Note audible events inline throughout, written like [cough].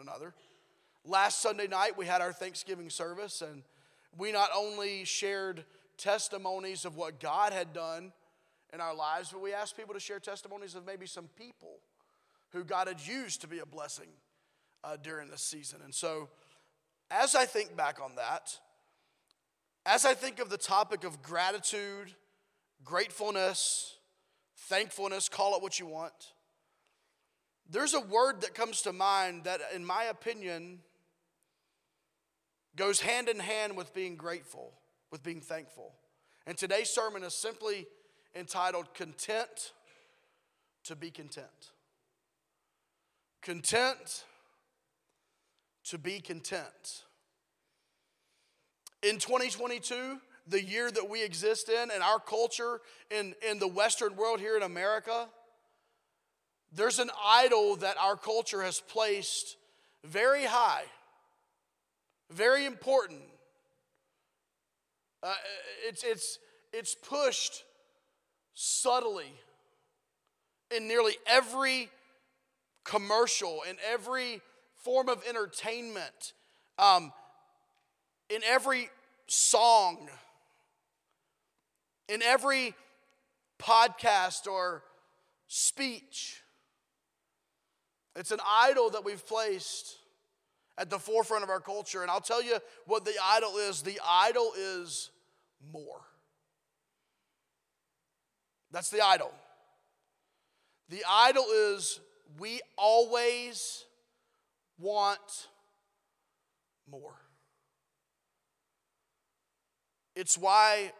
another. Last Sunday night, we had our Thanksgiving service, and we not only shared testimonies of what God had done in our lives, but we asked people to share testimonies of maybe some people who God had used to be a blessing uh, during this season. And so, as I think back on that, as I think of the topic of gratitude, gratefulness, thankfulness, call it what you want, there's a word that comes to mind that, in my opinion, goes hand in hand with being grateful, with being thankful. And today's sermon is simply entitled Content to be Content. Content to be content. In 2022, the year that we exist in, and our culture in, in the Western world here in America, there's an idol that our culture has placed very high, very important. Uh, it's, it's, it's pushed subtly in nearly every commercial, in every form of entertainment, um, in every song, in every podcast or speech. It's an idol that we've placed at the forefront of our culture. And I'll tell you what the idol is the idol is more. That's the idol. The idol is we always want more. It's why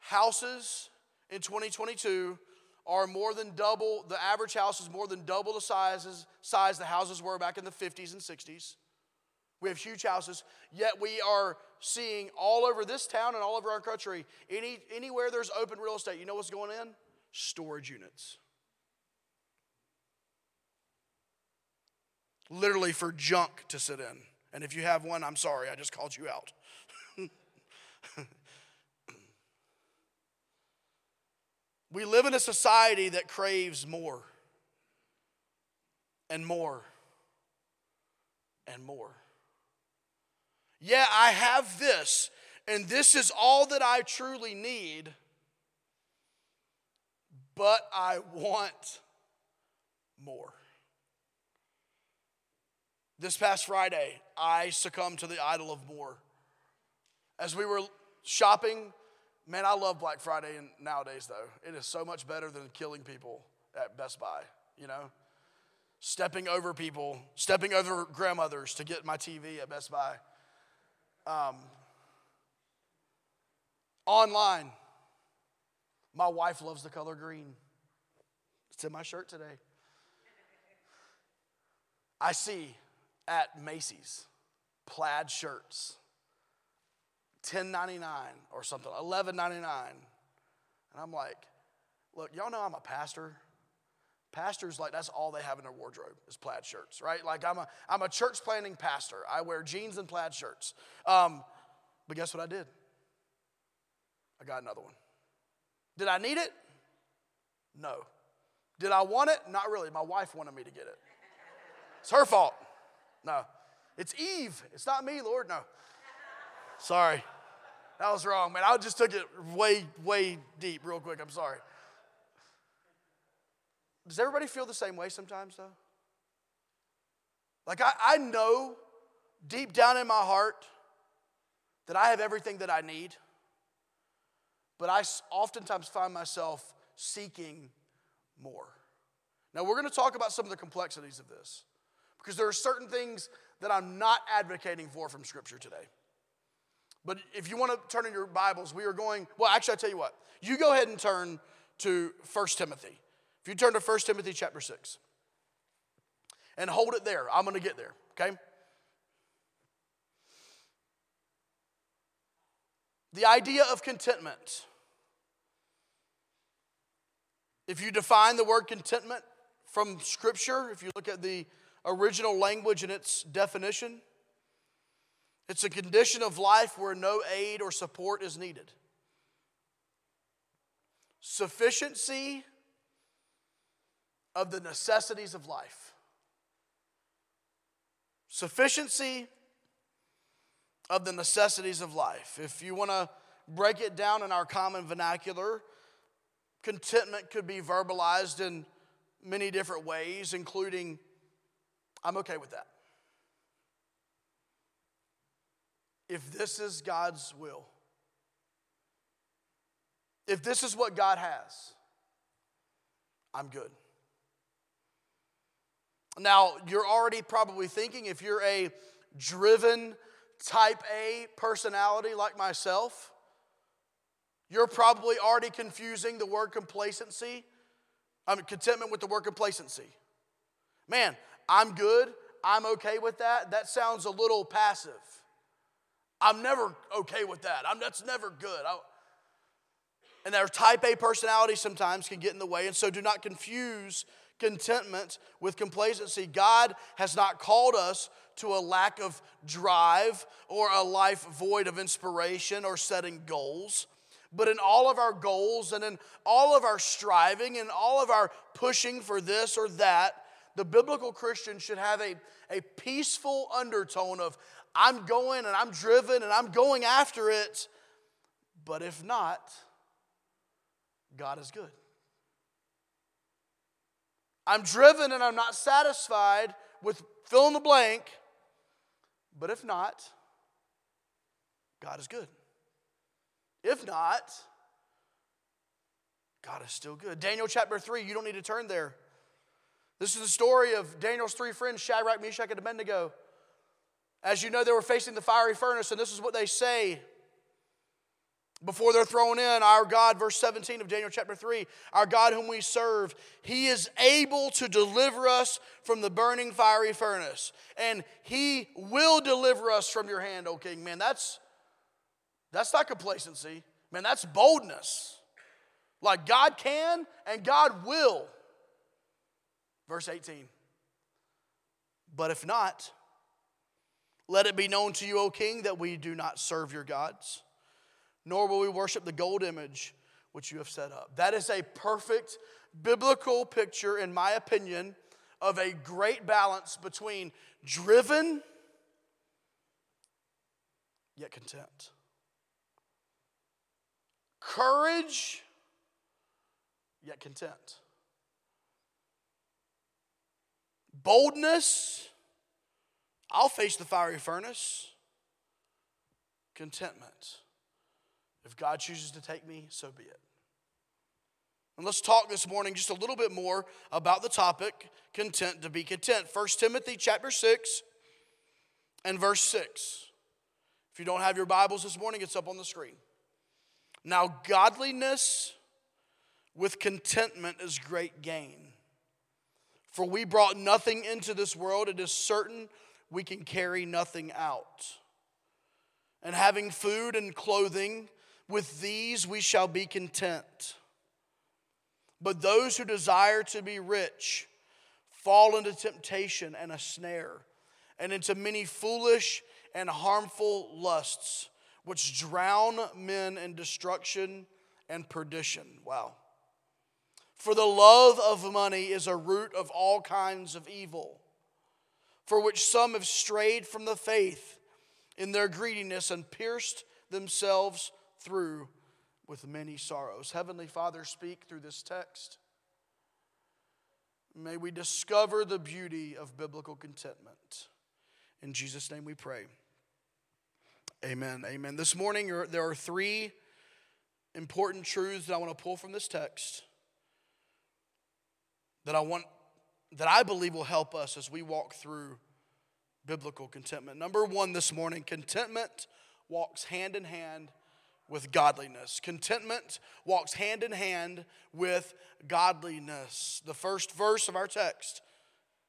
houses in 2022 are more than double, the average house is more than double the sizes, size the houses were back in the 50s and 60s. We have huge houses, yet we are seeing all over this town and all over our country, any, anywhere there's open real estate, you know what's going in? Storage units. Literally for junk to sit in. And if you have one, I'm sorry, I just called you out. [laughs] We live in a society that craves more and more and more. Yeah, I have this, and this is all that I truly need, but I want more. This past Friday, I succumbed to the idol of more. As we were shopping Man, I love Black Friday and nowadays though. It is so much better than killing people at Best Buy, you know? Stepping over people, stepping over grandmothers to get my TV at Best Buy. Um, online, my wife loves the color green. It's in my shirt today. I see at Macy's plaid shirts 10.99 or something, 11.99. And I'm like, look, y'all know I'm a pastor. Pastors, like, that's all they have in their wardrobe is plaid shirts, right? Like, I'm a, I'm a church planting pastor. I wear jeans and plaid shirts. Um, but guess what I did? I got another one. Did I need it? No. Did I want it? Not really. My wife wanted me to get it. It's her fault. No. It's Eve. It's not me, Lord. No. Sorry. That was wrong, man. I just took it way, way deep real quick. I'm sorry. Does everybody feel the same way sometimes, though? Like, I, I know deep down in my heart that I have everything that I need, but I oftentimes find myself seeking more. Now, we're going to talk about some of the complexities of this because there are certain things that I'm not advocating for from Scripture today. But if you want to turn in your Bibles, we are going, well, actually, I'll tell you what. You go ahead and turn to 1 Timothy. If you turn to 1 Timothy chapter 6 and hold it there, I'm going to get there, okay? The idea of contentment. If you define the word contentment from Scripture, if you look at the original language and its definition, it's a condition of life where no aid or support is needed. Sufficiency of the necessities of life. Sufficiency of the necessities of life. If you want to break it down in our common vernacular, contentment could be verbalized in many different ways, including, I'm okay with that. If this is God's will, if this is what God has, I'm good. Now, you're already probably thinking if you're a driven type A personality like myself, you're probably already confusing the word complacency, I mean, contentment with the word complacency. Man, I'm good. I'm okay with that. That sounds a little passive. I'm never okay with that. I'm, that's never good. I, and their type A personality sometimes can get in the way. And so do not confuse contentment with complacency. God has not called us to a lack of drive or a life void of inspiration or setting goals. But in all of our goals and in all of our striving and all of our pushing for this or that, the biblical Christian should have a, a peaceful undertone of, I'm going and I'm driven and I'm going after it. But if not, God is good. I'm driven and I'm not satisfied with fill in the blank, but if not, God is good. If not, God is still good. Daniel chapter 3, you don't need to turn there. This is the story of Daniel's three friends, Shadrach, Meshach, and Abednego. As you know, they were facing the fiery furnace, and this is what they say before they're thrown in, our God, verse 17 of Daniel chapter 3, our God whom we serve, he is able to deliver us from the burning fiery furnace. And he will deliver us from your hand, O king. Man, that's that's not complacency. Man, that's boldness. Like God can and God will. Verse 18. But if not, let it be known to you, O king, that we do not serve your gods nor will we worship the gold image which you have set up. That is a perfect biblical picture, in my opinion, of a great balance between driven yet content, courage yet content, boldness. I'll face the fiery furnace. Contentment. If God chooses to take me, so be it. And let's talk this morning just a little bit more about the topic content to be content. 1 Timothy chapter 6 and verse 6. If you don't have your Bibles this morning, it's up on the screen. Now, godliness with contentment is great gain. For we brought nothing into this world, it is certain we can carry nothing out. And having food and clothing, with these we shall be content. But those who desire to be rich fall into temptation and a snare, and into many foolish and harmful lusts, which drown men in destruction and perdition. Wow. For the love of money is a root of all kinds of evil, for which some have strayed from the faith in their greediness and pierced themselves through with many sorrows. Heavenly Father, speak through this text. May we discover the beauty of biblical contentment. In Jesus' name we pray. Amen. Amen. This morning, there are three important truths that I want to pull from this text that I want that I believe will help us as we walk through biblical contentment. Number 1 this morning, contentment walks hand in hand with godliness. Contentment walks hand in hand with godliness. The first verse of our text,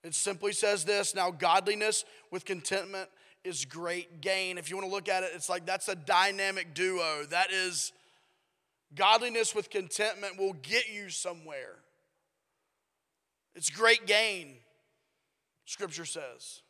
it simply says this Now, godliness with contentment is great gain. If you want to look at it, it's like that's a dynamic duo. That is, godliness with contentment will get you somewhere. It's great gain, Scripture says.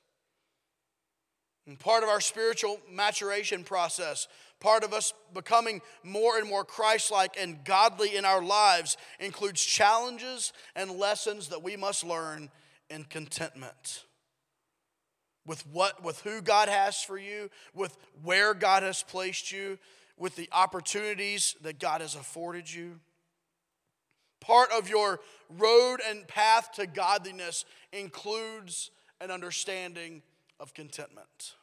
And part of our spiritual maturation process, part of us becoming more and more Christ like and godly in our lives, includes challenges and lessons that we must learn in contentment. with what with who God has for you, with where God has placed you, with the opportunities that God has afforded you. Part of your road and path to godliness includes an understanding of contentment.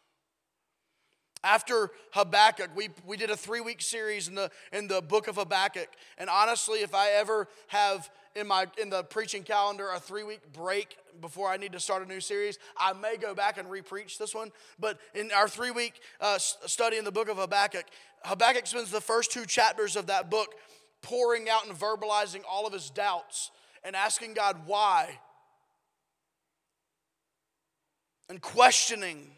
After Habakkuk, we, we did a three week series in the, in the book of Habakkuk. And honestly, if I ever have in, my, in the preaching calendar a three week break before I need to start a new series, I may go back and repreach this one. But in our three week uh, study in the book of Habakkuk, Habakkuk spends the first two chapters of that book pouring out and verbalizing all of his doubts and asking God why and questioning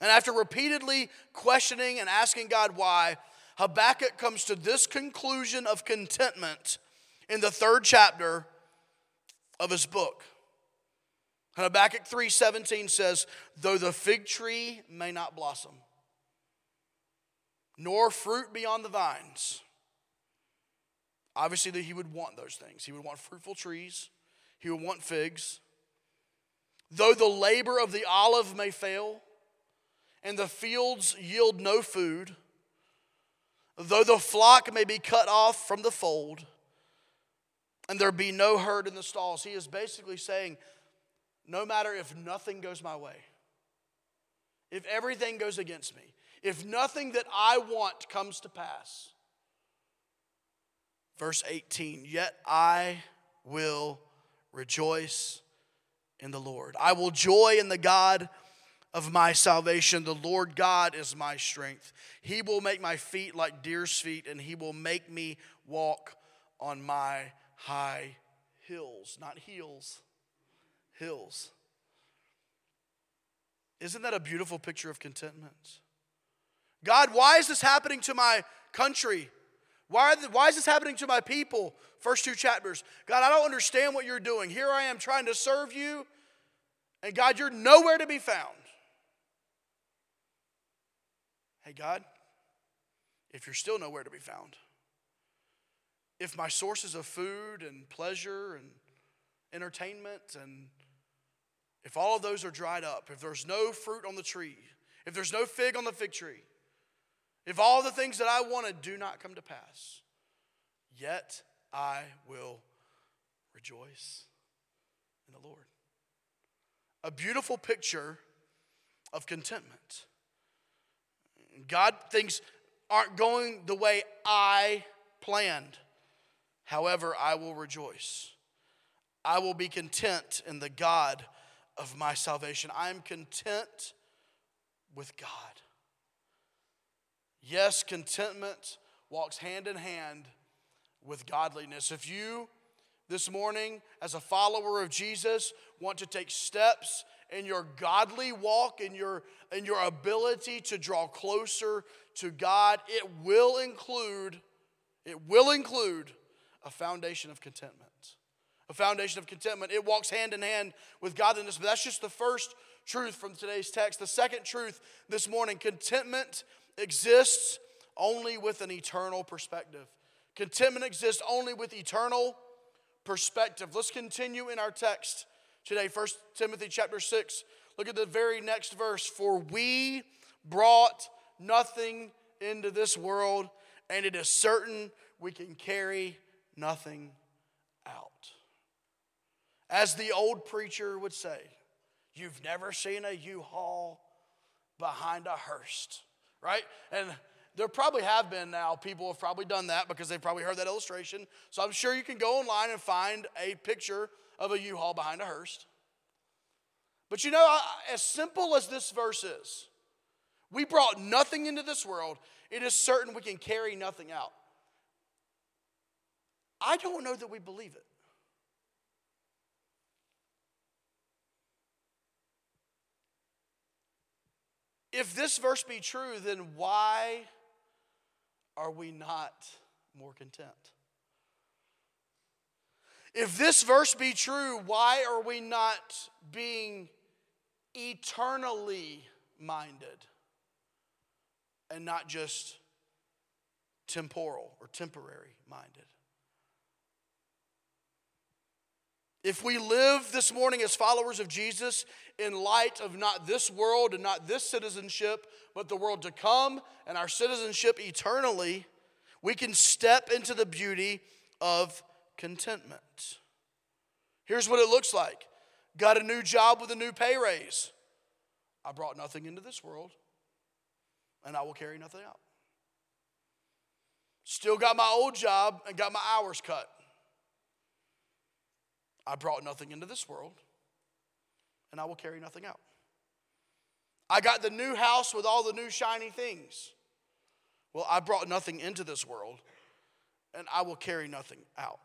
and after repeatedly questioning and asking God why, Habakkuk comes to this conclusion of contentment in the third chapter of his book. Habakkuk 3:17 says, "Though the fig tree may not blossom, nor fruit be on the vines." Obviously, that he would want those things. He would want fruitful trees. He would want figs. Though the labor of the olive may fail, and the fields yield no food, though the flock may be cut off from the fold, and there be no herd in the stalls. He is basically saying, no matter if nothing goes my way, if everything goes against me, if nothing that I want comes to pass. Verse 18, yet I will rejoice in the Lord. I will joy in the God of my salvation. The Lord God is my strength. He will make my feet like deer's feet, and He will make me walk on my high hills. Not heels, hills. Isn't that a beautiful picture of contentment? God, why is this happening to my country? Why, why is this happening to my people? First two chapters. God, I don't understand what you're doing. Here I am trying to serve you, and God, you're nowhere to be found. Hey, God, if you're still nowhere to be found, if my sources of food and pleasure and entertainment and if all of those are dried up, if there's no fruit on the tree, if there's no fig on the fig tree, if all the things that I wanted do not come to pass, yet I will rejoice in the Lord. A beautiful picture of contentment. God, things aren't going the way I planned. However, I will rejoice. I will be content in the God of my salvation. I am content with God. Yes, contentment walks hand in hand with godliness. If you this morning, as a follower of Jesus, want to take steps in your godly walk, in your, in your ability to draw closer to God, it will include, it will include a foundation of contentment. A foundation of contentment. It walks hand in hand with godliness, but that's just the first truth from today's text. The second truth this morning contentment exists only with an eternal perspective. Contentment exists only with eternal perspective. Let's continue in our text today, 1 Timothy chapter 6. Look at the very next verse. For we brought nothing into this world, and it is certain we can carry nothing out. As the old preacher would say, you've never seen a U-Haul behind a hearse, right? And there probably have been now, people have probably done that because they've probably heard that illustration. So I'm sure you can go online and find a picture of a U-Haul behind a hearse. But you know, as simple as this verse is, we brought nothing into this world. It is certain we can carry nothing out. I don't know that we believe it. If this verse be true, then why are we not more content? If this verse be true, why are we not being eternally minded and not just temporal or temporary minded? If we live this morning as followers of Jesus in light of not this world and not this citizenship, but the world to come and our citizenship eternally, we can step into the beauty of contentment. Here's what it looks like got a new job with a new pay raise. I brought nothing into this world, and I will carry nothing out. Still got my old job and got my hours cut. I brought nothing into this world, and I will carry nothing out. I got the new house with all the new shiny things. Well, I brought nothing into this world, and I will carry nothing out.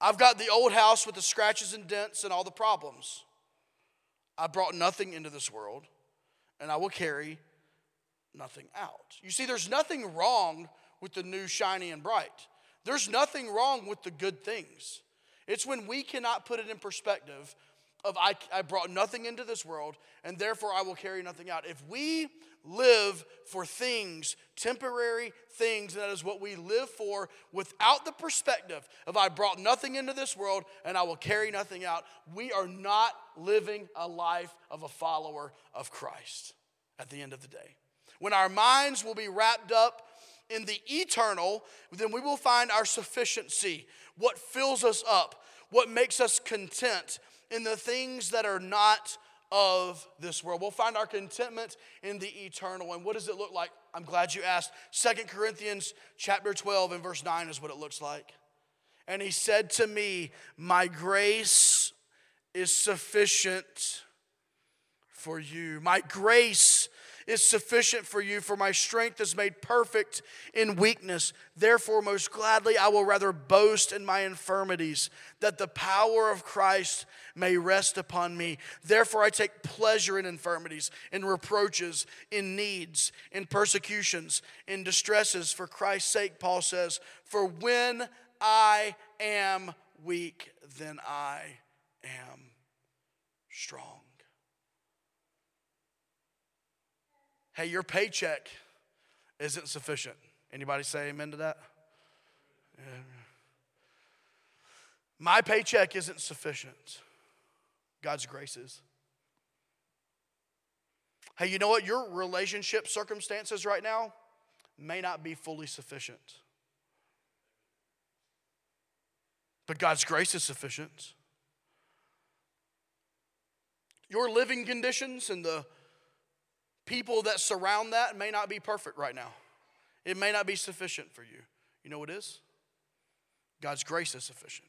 I've got the old house with the scratches and dents and all the problems. I brought nothing into this world, and I will carry nothing out. You see, there's nothing wrong with the new, shiny, and bright. There's nothing wrong with the good things. It's when we cannot put it in perspective of I, I brought nothing into this world and therefore I will carry nothing out. If we live for things, temporary things, and that is what we live for without the perspective of I brought nothing into this world and I will carry nothing out, we are not living a life of a follower of Christ at the end of the day. When our minds will be wrapped up in the eternal, then we will find our sufficiency, what fills us up, what makes us content in the things that are not of this world. We'll find our contentment in the eternal. And what does it look like? I'm glad you asked. Second Corinthians chapter 12 and verse 9 is what it looks like. And he said to me, My grace is sufficient for you. My grace is sufficient for you, for my strength is made perfect in weakness. Therefore, most gladly, I will rather boast in my infirmities, that the power of Christ may rest upon me. Therefore, I take pleasure in infirmities, in reproaches, in needs, in persecutions, in distresses. For Christ's sake, Paul says, For when I am weak, then I am strong. Hey, your paycheck isn't sufficient. Anybody say amen to that? Yeah. My paycheck isn't sufficient. God's grace is. Hey, you know what? Your relationship circumstances right now may not be fully sufficient. But God's grace is sufficient. Your living conditions and the people that surround that may not be perfect right now. It may not be sufficient for you. You know what is? God's grace is sufficient.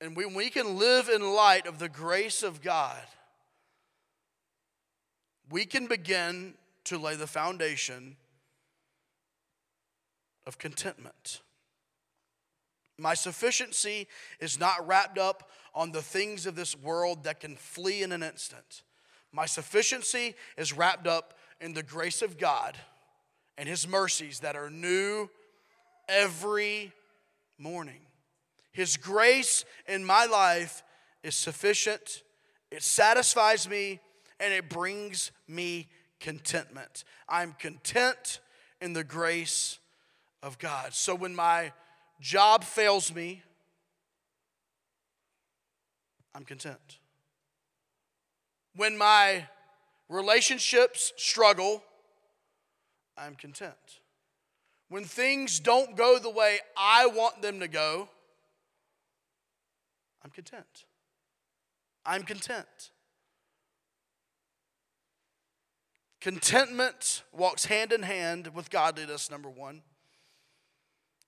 And when we can live in light of the grace of God, we can begin to lay the foundation of contentment. My sufficiency is not wrapped up on the things of this world that can flee in an instant. My sufficiency is wrapped up in the grace of God and His mercies that are new every morning. His grace in my life is sufficient, it satisfies me, and it brings me contentment. I'm content in the grace of God. So when my job fails me, I'm content. When my relationships struggle, I'm content. When things don't go the way I want them to go, I'm content. I'm content. Contentment walks hand in hand with godliness, number one.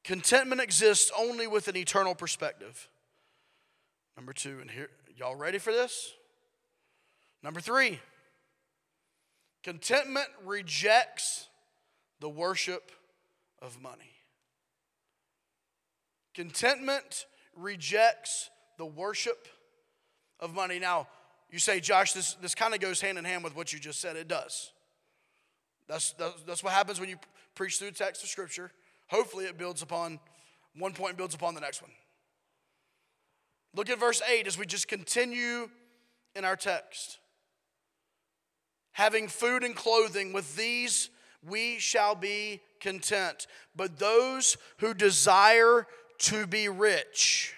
Contentment exists only with an eternal perspective. Number two, and here, y'all ready for this? Number three, contentment rejects the worship of money. Contentment rejects the worship of money. Now, you say, Josh, this, this kind of goes hand in hand with what you just said. It does. That's, that's, that's what happens when you preach through text of Scripture. Hopefully, it builds upon one point, builds upon the next one. Look at verse 8 as we just continue in our text having food and clothing, with these we shall be content. But those who desire to be rich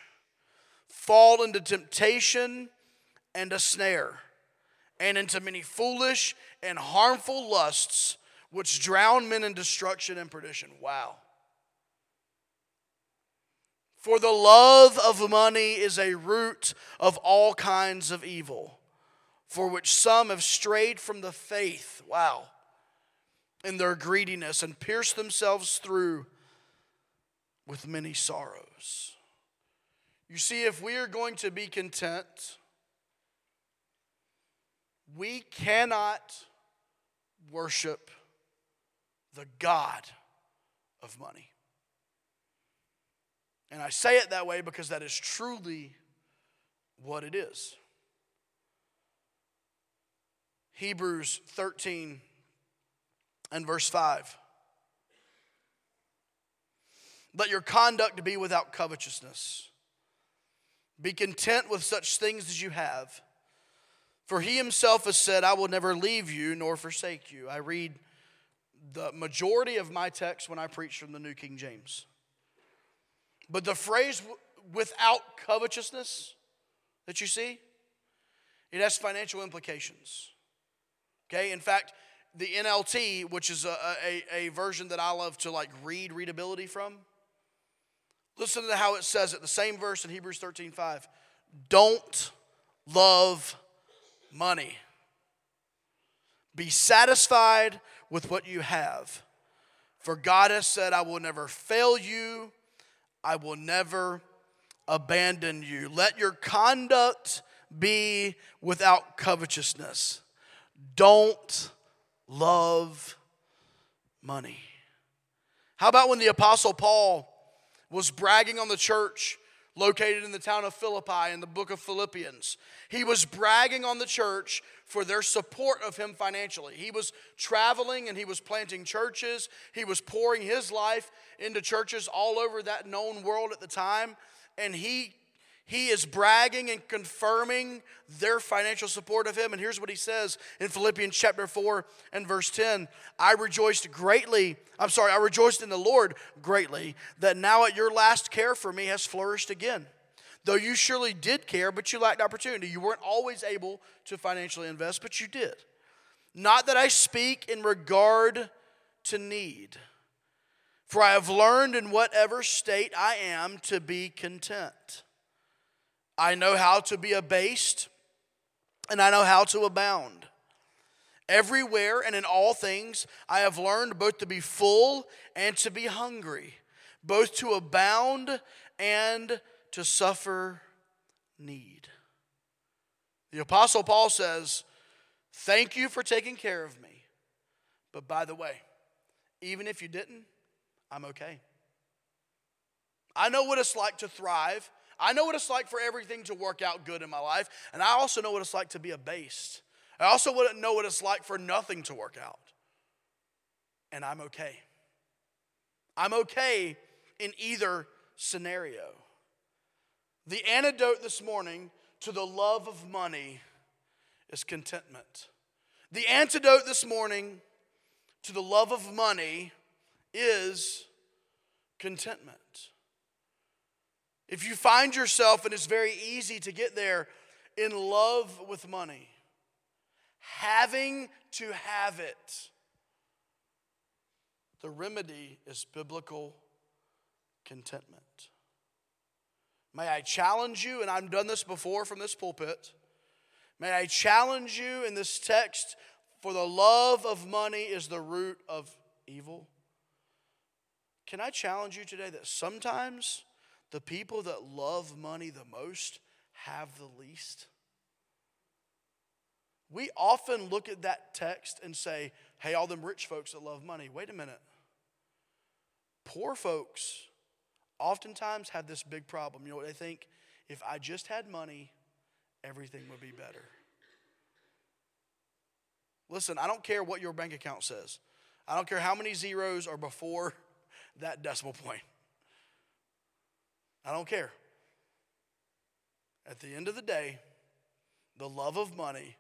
fall into temptation and a snare, and into many foolish and harmful lusts, which drown men in destruction and perdition. Wow. For the love of money is a root of all kinds of evil, for which some have strayed from the faith. Wow. In their greediness and pierced themselves through with many sorrows. You see, if we are going to be content, we cannot worship the God of money. And I say it that way because that is truly what it is. Hebrews 13 and verse 5. Let your conduct be without covetousness. Be content with such things as you have. For he himself has said, I will never leave you nor forsake you. I read the majority of my text when I preach from the New King James. But the phrase without covetousness that you see, it has financial implications. Okay, in fact, the NLT, which is a, a, a version that I love to like read readability from, listen to how it says it, the same verse in Hebrews 13 5. Don't love money. Be satisfied with what you have. For God has said, I will never fail you, I will never abandon you. Let your conduct be without covetousness. Don't love money. How about when the Apostle Paul was bragging on the church located in the town of Philippi in the book of Philippians. He was bragging on the church for their support of him financially. He was traveling and he was planting churches. He was pouring his life into churches all over that known world at the time. And he he is bragging and confirming their financial support of him. And here's what he says in Philippians chapter 4 and verse 10 I rejoiced greatly, I'm sorry, I rejoiced in the Lord greatly that now at your last care for me has flourished again. Though you surely did care, but you lacked opportunity. You weren't always able to financially invest, but you did. Not that I speak in regard to need, for I have learned in whatever state I am to be content. I know how to be abased, and I know how to abound. Everywhere and in all things, I have learned both to be full and to be hungry, both to abound and to suffer need. The Apostle Paul says, Thank you for taking care of me. But by the way, even if you didn't, I'm okay. I know what it's like to thrive I know what it's like for everything to work out good in my life, and I also know what it's like to be abased. I also know what it's like for nothing to work out. And I'm okay. I'm okay in either scenario. The antidote this morning to the love of money is contentment. The antidote this morning to the love of money is contentment. If you find yourself, and it's very easy to get there, in love with money, having to have it, the remedy is biblical contentment. May I challenge you, and I've done this before from this pulpit. May I challenge you in this text for the love of money is the root of evil. Can I challenge you today that sometimes the people that love money the most have the least. We often look at that text and say, hey, all them rich folks that love money. Wait a minute. Poor folks oftentimes have this big problem. You know what they think? If I just had money, everything would be better. Listen, I don't care what your bank account says. I don't care how many zeros are before [laughs] that decimal point. I don't care. At the end of the day, the love of money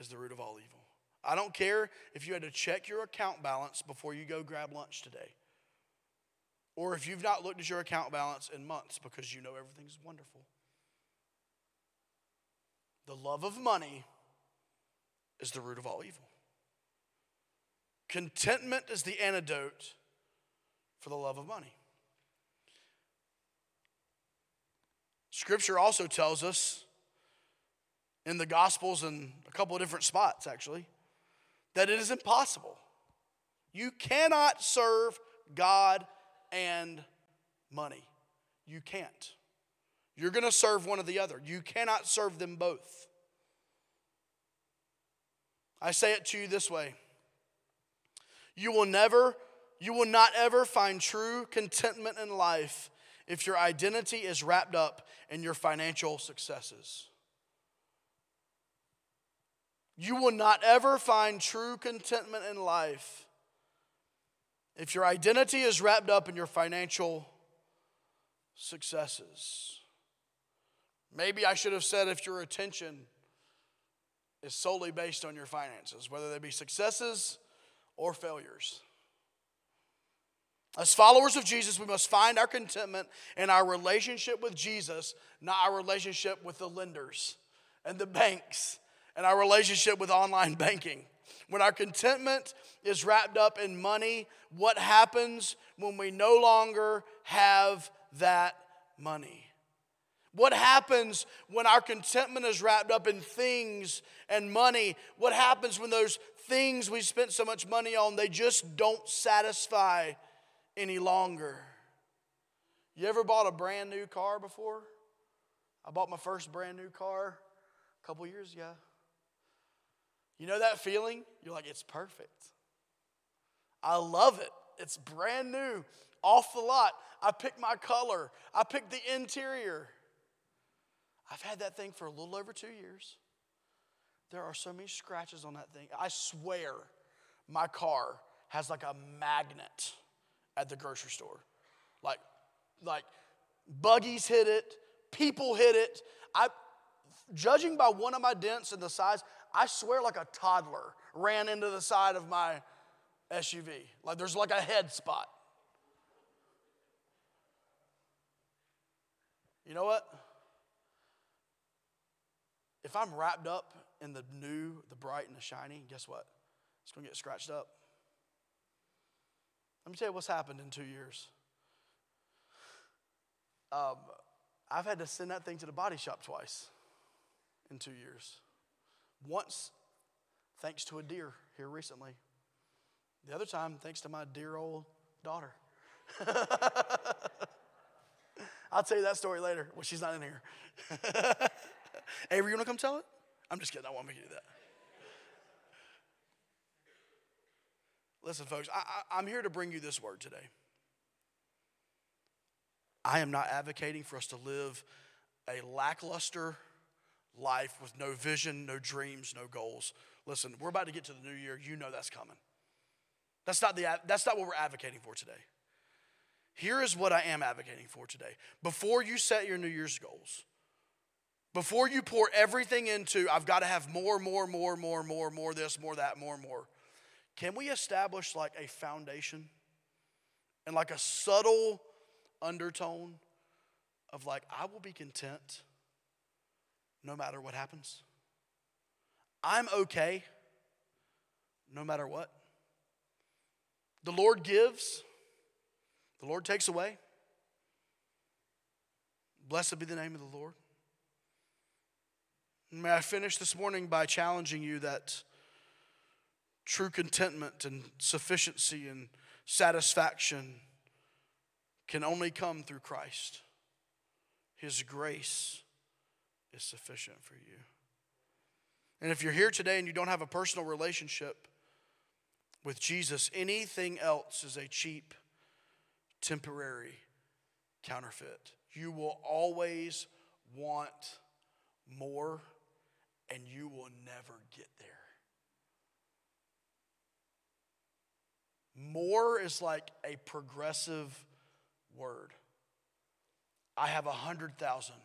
is the root of all evil. I don't care if you had to check your account balance before you go grab lunch today, or if you've not looked at your account balance in months because you know everything's wonderful. The love of money is the root of all evil. Contentment is the antidote for the love of money. Scripture also tells us in the Gospels and a couple of different spots, actually, that it is impossible. You cannot serve God and money. You can't. You're going to serve one or the other. You cannot serve them both. I say it to you this way You will never, you will not ever find true contentment in life if your identity is wrapped up in your financial successes. You will not ever find true contentment in life if your identity is wrapped up in your financial successes. Maybe I should have said if your attention is solely based on your finances, whether they be successes or failures. As followers of Jesus, we must find our contentment in our relationship with Jesus, not our relationship with the lenders and the banks and our relationship with online banking. When our contentment is wrapped up in money, what happens when we no longer have that money? What happens when our contentment is wrapped up in things and money? What happens when those things we spent so much money on, they just don't satisfy any longer? You ever bought a brand new car before? I bought my first brand new car a couple years ago. You know that feeling? You're like, it's perfect. I love it. It's brand new, off the lot. I picked my color, I picked the interior. I've had that thing for a little over two years. There are so many scratches on that thing. I swear my car has like a magnet at the grocery store. Like, like buggies hit it, people hit it. I, judging by one of my dents and the size, I swear like a toddler ran into the side of my SUV. Like there's like a head spot. You know what? If I'm wrapped up in the new, the bright, and the shiny, guess what? It's going to get scratched up. Let me tell you what's happened in two years. Um, I've had to send that thing to the body shop twice in two years. Once, thanks to a deer here recently. The other time, thanks to my dear old daughter. [laughs] I'll tell you that story later. Well, she's not in here. [laughs] Avery, you want to come tell it? I'm just kidding. I won't make you do that. Listen, folks, I, am here to bring you this word today. I am not advocating for us to live a lackluster life with no vision, no dreams, no goals. Listen, we're about to get to the new year. You know that's coming. That's not, the, that's not what we're advocating for today. Here is what I am advocating for today. Before you set your New Year's goals, before you pour everything into, I've got to have more, more, more, more, more, more this, more that, more, more. Can we establish like a foundation and like a subtle undertone of like, I will be content no matter what happens? I'm okay no matter what. The Lord gives, the Lord takes away. Blessed be the name of the Lord. May I finish this morning by challenging you that true contentment and sufficiency and satisfaction can only come through Christ. His grace is sufficient for you. And if you're here today and you don't have a personal relationship with Jesus, anything else is a cheap, temporary counterfeit. You will always want more and you will never get there. More is like a progressive word. I have a hundred thousand.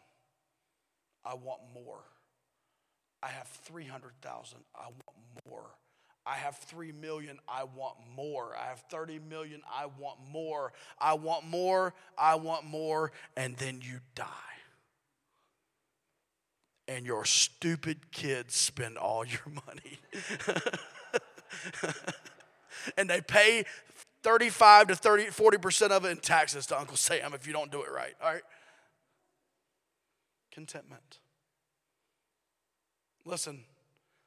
I want more. I have 300,000. I want more. I have 3 million. I want more. I have 30 million. I want more. I want more. I want more. And then you die. and your stupid kids spend all your money. [laughs] and they pay 35 to 30, 40% of it in taxes to Uncle Sam if you don't do it right. All right? Contentment. Listen,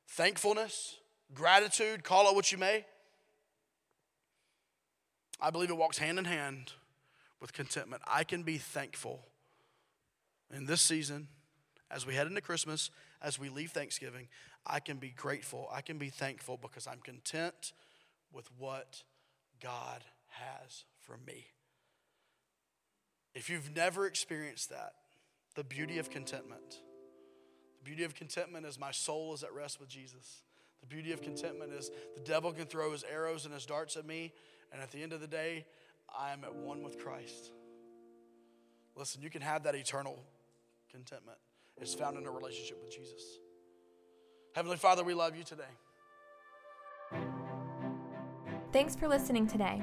thankfulness, gratitude, call it what you may. I believe it walks hand in hand with contentment. I can be thankful in this season, as we head into Christmas, as we leave Thanksgiving. I can be grateful. I can be thankful because I'm content with what God has for me. If you've never experienced that, the beauty of contentment, the beauty of contentment is my soul is at rest with Jesus. The beauty of contentment is the devil can throw his arrows and his darts at me, and at the end of the day, I am at one with Christ. Listen, you can have that eternal contentment. It's found in a relationship with Jesus. Heavenly Father, we love you today. Thanks for listening today.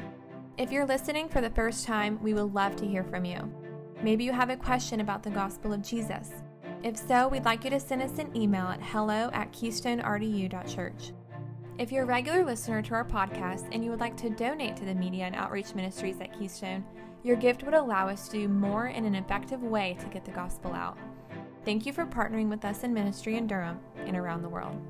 If you're listening for the first time, we would love to hear from you. Maybe you have a question about the gospel of Jesus. If so, we'd like you to send us an email at hello at keystonerdu.church. If you're a regular listener to our podcast and you would like to donate to the media and outreach ministries at Keystone, your gift would allow us to do more in an effective way to get the gospel out. Thank you for partnering with us in ministry in Durham and around the world.